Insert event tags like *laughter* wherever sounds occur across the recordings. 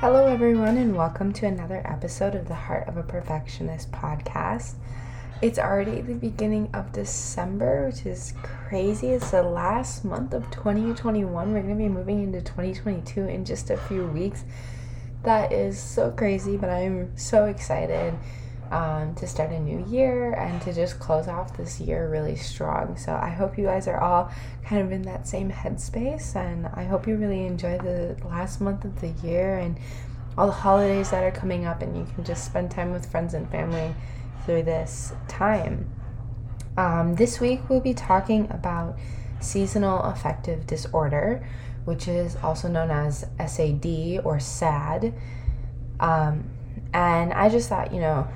Hello, everyone, and welcome to another episode of the Heart of a Perfectionist podcast. It's already the beginning of December, which is crazy. It's the last month of 2021. We're going to be moving into 2022 in just a few weeks. That is so crazy, but I'm so excited um, to start a new year and to just close off this year really strong. So I hope you guys are all kind of in that same headspace, and I hope you really enjoy the last month of the year and all the holidays that are coming up, and you can just spend time with friends and family through this time. Um, this week we'll be talking about seasonal affective disorder, which is also known as SAD or SAD. Um, and I just thought, you know,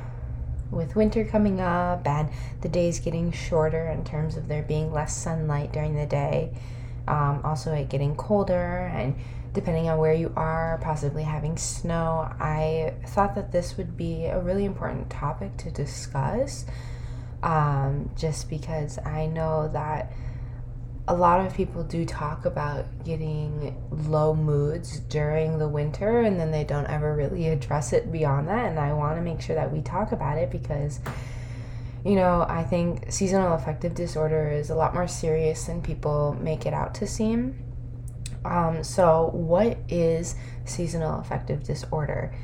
with winter coming up and the days getting shorter in terms of there being less sunlight during the day, um, also it getting colder and depending on where you are, possibly having snow, I thought that this would be a really important topic to discuss um, just because I know that a lot of people do talk about getting low moods during the winter and then they don't ever really address it beyond that and i want to make sure that we talk about it because you know i think seasonal affective disorder is a lot more serious than people make it out to seem. Um, so what is seasonal affective disorder?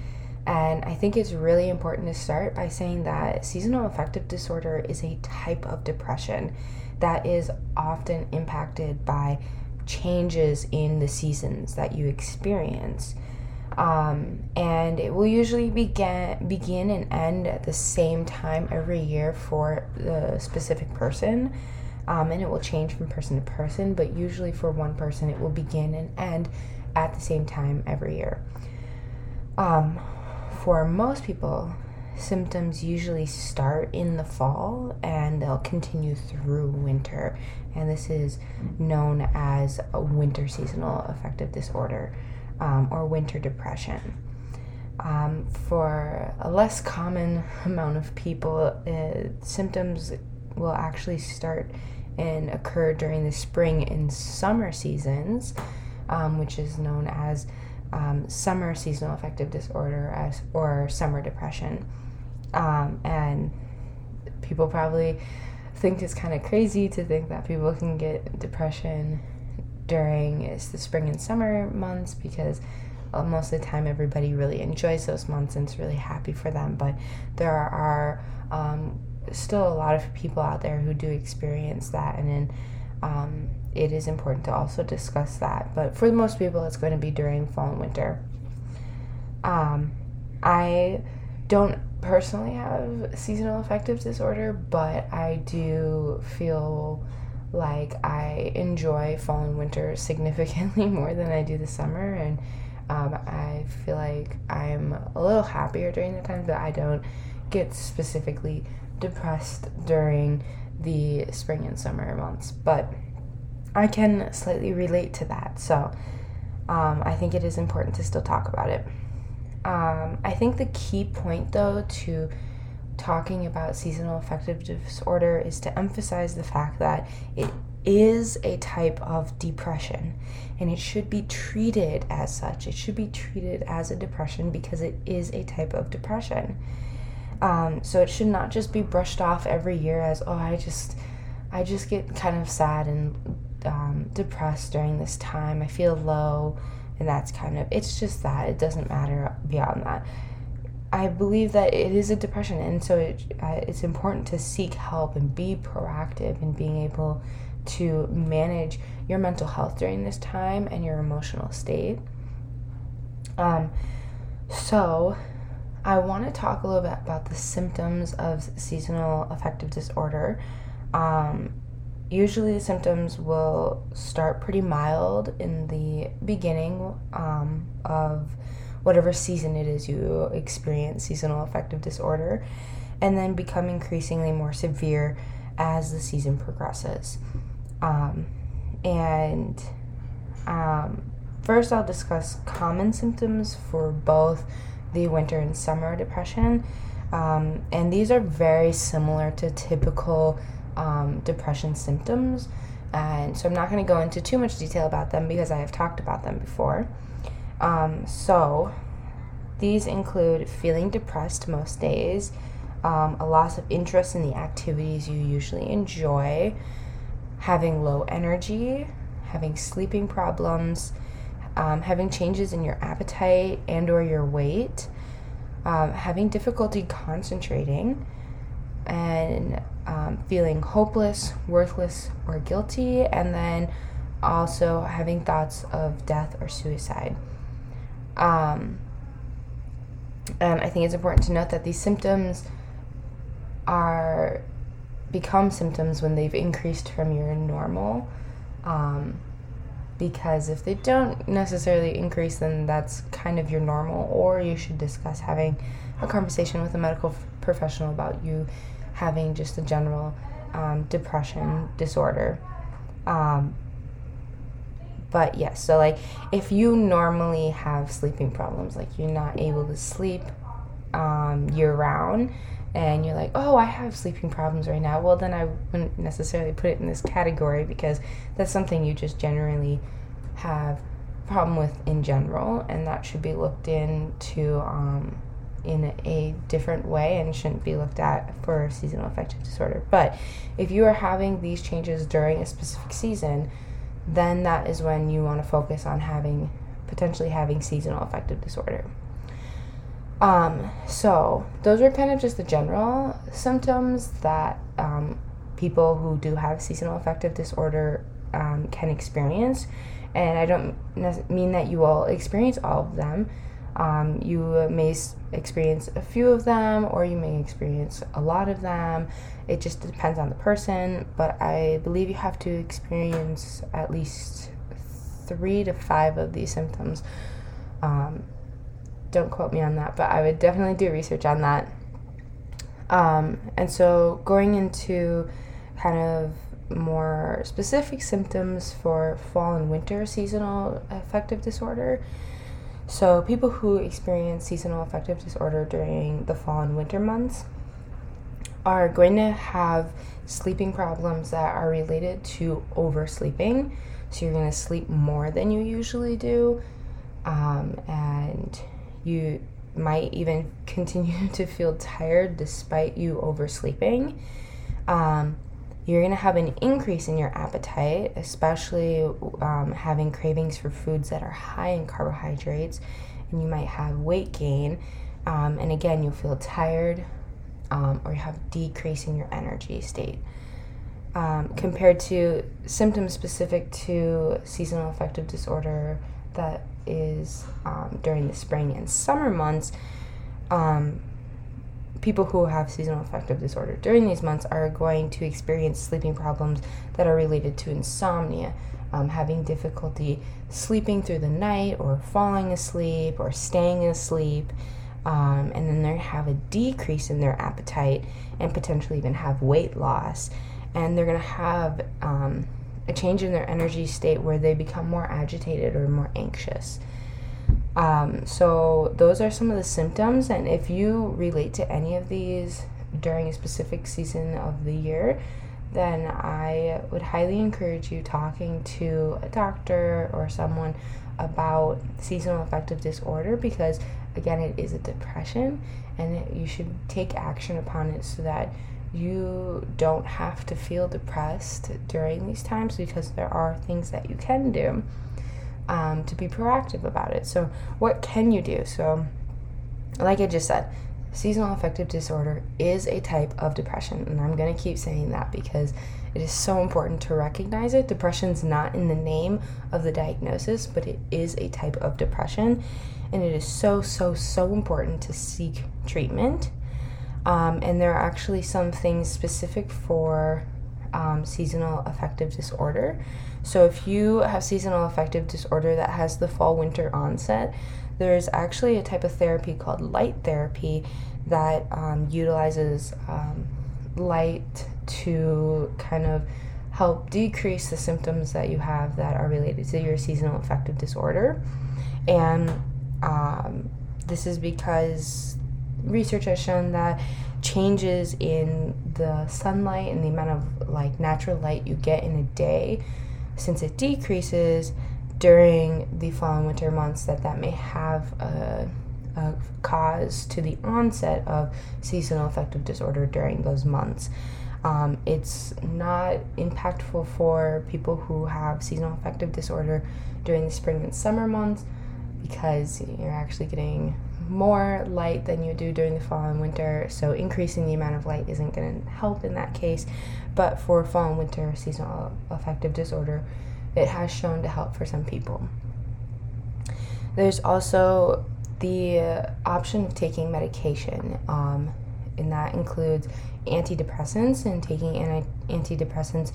And I think it's really important to start by saying that seasonal affective disorder is a type of depression that is often impacted by changes in the seasons that you experience. Um, and it will usually begin begin and end at the same time every year for the specific person. Um, and it will change from person to person, but usually for one person, it will begin and end at the same time every year. Um, for most people, symptoms usually start in the fall and they'll continue through winter. And this is known as a winter seasonal affective disorder um, or winter depression. Um, for a less common *laughs* amount of people, uh, symptoms will actually start and occur during the spring and summer seasons, um, which is known as um, summer seasonal affective disorder as or summer depression. Um, and people probably think it's kind of crazy to think that people can get depression during is the spring and summer months because uh, most of the time everybody really enjoys those months and is really happy for them. But there are um, still a lot of people out there who do experience that and then um, it is important to also discuss that. But for most people it's going to be during fall and winter. Um, i don't personally have seasonal affective disorder, but I do feel like I enjoy fall and winter *laughs* significantly *laughs* more than I do the summer, and um, I feel like I'm a little happier during the times that I don't get specifically depressed during the spring and summer months. But I can slightly relate to that, so um, I think it is important to still talk about it. Um, I think the key point, though, to talking about seasonal affective disorder is to emphasize the fact that it is a type of depression and it should be treated as such. It should be treated as a depression because it is a type of depression. Um, so it should not just be brushed off every year as, oh, I just. I just get kind of sad and um, depressed during this time. I feel low and that's kind of it's just that it doesn't matter beyond that. I believe that it is a depression and so it, uh, it's important to seek help and be proactive in being able to manage your mental health during this time and your emotional state. Um, so i want to talk a little bit about the symptoms of seasonal affective disorder. Um, usually the symptoms will start pretty mild in the beginning um, of whatever season it is you experience seasonal affective disorder, and then become increasingly more severe as the season progresses. Um, and um, first, I'll discuss common symptoms for both the winter and summer depression. Um, and these are very similar to typical um, depression symptoms. And so I'm not going to go into too much detail about them because I have talked about them before. Um, so these include feeling depressed most days, um, a loss of interest in the activities you usually enjoy, having low energy, having sleeping problems, um, having changes in your appetite and or your weight, um, having difficulty concentrating, and um, feeling hopeless, worthless, or guilty, and then also having thoughts of death or suicide. Um, and I think it's important to note that these symptoms are become symptoms when they've increased from your normal. Um, because if they don't necessarily increase, then that's kind of your normal, or you should discuss having a conversation with a medical f- professional about you having just a general um, depression disorder. Um, but yes, so like if you normally have sleeping problems, like you're not able to sleep um, year round, and you're like, oh, I have sleeping problems right now, well, then I wouldn't necessarily put it in this category because that's something you just generally have problem with in general, and that should be looked into um, in a different way and shouldn't be looked at for seasonal affective disorder. But if you are having these changes during a specific season, then that is when you want to focus on having potentially having seasonal affective disorder. Um, so those are kind of just the general symptoms that um, people who do have seasonal affective disorder um, can experience. And I don't mean that you will experience all of them. Um, you may experience a few of them, or you may experience a lot of them. It just depends on the person, but I believe you have to experience at least three to five of these symptoms. Um, don't quote me on that, but I would definitely do research on that. Um, and so, going into kind of more specific symptoms for fall and winter seasonal affective disorder. So, people who experience seasonal affective disorder during the fall and winter months are going to have sleeping problems that are related to oversleeping. So, you're going to sleep more than you usually do. Um, and you might even *laughs* continue to feel tired despite you oversleeping. Um, you're going to have an increase in your appetite, especially um, having cravings for foods that are high in carbohydrates, and you might have weight gain. Um, and again, you'll feel tired um, or you have decrease in your energy state. Um, compared to symptoms specific to seasonal affective disorder that is um, during the spring and summer months, um, people who have seasonal affective disorder during these months are going to experience sleeping problems that are related to insomnia, um, having difficulty sleeping through the night, or falling asleep, or staying asleep. Um, and then they have a decrease in their appetite and potentially even have weight loss. And they're going to have um, a change in their energy state where they become more agitated or more anxious. Um, so, those are some of the symptoms, and if you relate to any of these during a specific season of the year, then I would highly encourage you talking to a doctor or someone about seasonal affective disorder because, again, it is a depression and you should take action upon it so that you don't have to feel depressed during these times because there are things that you can do um, to be proactive about it. So, what can you do? So, like I just said, seasonal affective disorder is a type of depression, and I'm going to keep saying that because it is so important to recognize it. Depression's not in the name of the diagnosis, but it is a type of depression, and it is so, so, so important to seek treatment. Um, and there are actually some things specific for um, seasonal affective disorder. So, if you have seasonal affective disorder that has the fall winter onset, there's actually a type of therapy called light therapy that um, utilizes um, light to kind of help decrease the symptoms that you have that are related to your seasonal affective disorder. And um, this is because research has shown that changes in the sunlight and the amount of like natural light you get in a day since it decreases during the fall and winter months that that may have a, a cause to the onset of seasonal affective disorder during those months. Um, it's not impactful for people who have seasonal affective disorder during the spring and summer months because you're actually getting more light than you do during the fall and winter. So increasing the amount of light isn't going to help in that case. But for fall and winter seasonal affective disorder, it has shown to help for some people. There's also the option of taking medication, um, and that includes antidepressants and taking anti- antidepressants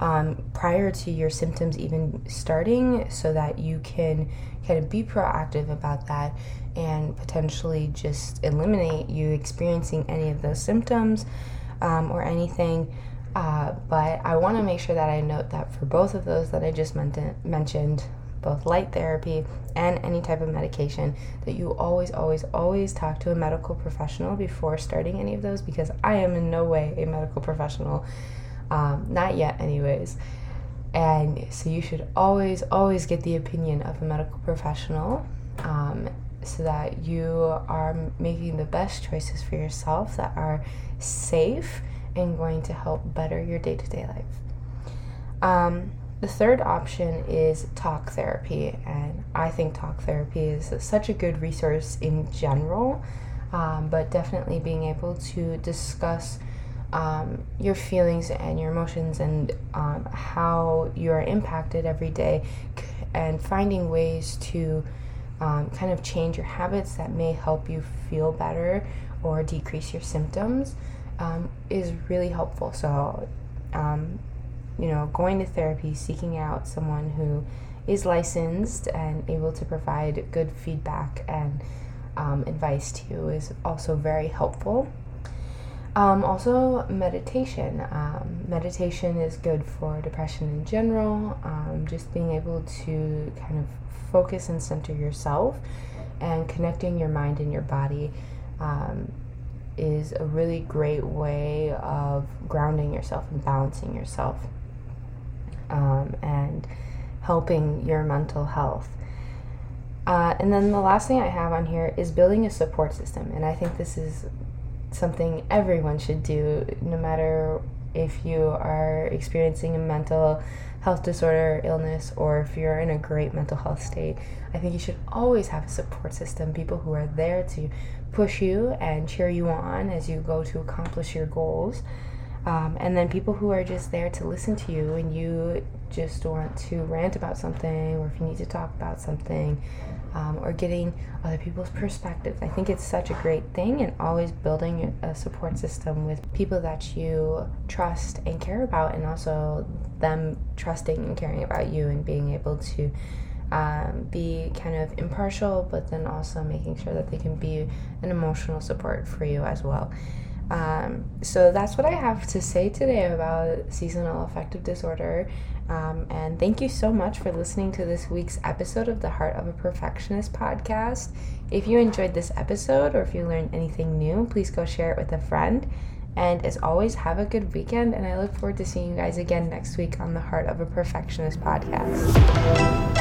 um, prior to your symptoms even starting so that you can kind of be proactive about that and potentially just eliminate you experiencing any of those symptoms um, or anything. Uh, but I want to make sure that I note that for both of those that I just mentioned, both light therapy and any type of medication, that you always, always, always talk to a medical professional before starting any of those because I am in no way a medical professional. Um, not yet, anyways. And so you should always, always get the opinion of a medical professional um, so that you are making the best choices for yourself that are safe and going to help better your day to day life. Um, the third option is talk therapy, and I think talk therapy is such a good resource in general, um, but definitely being able to discuss um, your feelings and your emotions and um, how you are impacted every day and finding ways to um, kind of change your habits that may help you feel better or decrease your symptoms um, is really helpful. So, um, you know, going to therapy, seeking out someone who is licensed and able to provide good feedback and um, advice to you is also very helpful. Um, also, meditation. Um, meditation is good for depression in general. Um, just being able to kind of focus and center yourself and connecting your mind and your body um, is a really great way of grounding yourself and balancing yourself um, and helping your mental health. Uh, and then the last thing I have on here is building a support system. And I think this is something everyone should do, no matter if you are experiencing a mental health disorder, illness, or if you're in a great mental health state. I think you should always have a support system, people who are there to push you and cheer you on as you go to accomplish your goals. Um, and then people who are just there to listen to you and you just want to rant about something or if you need to talk about something um, or getting other people's perspectives. I think it's such a great thing, and always building a support system with people that you trust and care about, and also them trusting and caring about you and being able to um, be kind of impartial, but then also making sure that they can be an emotional support for you as well. Um, so that's what I have to say today about seasonal affective disorder. Um, and thank you so much for listening to this week's episode of the Heart of a Perfectionist podcast. If you enjoyed this episode or if you learned anything new, please go share it with a friend. And as always, have a good weekend. And I look forward to seeing you guys again next week on the Heart of a Perfectionist podcast.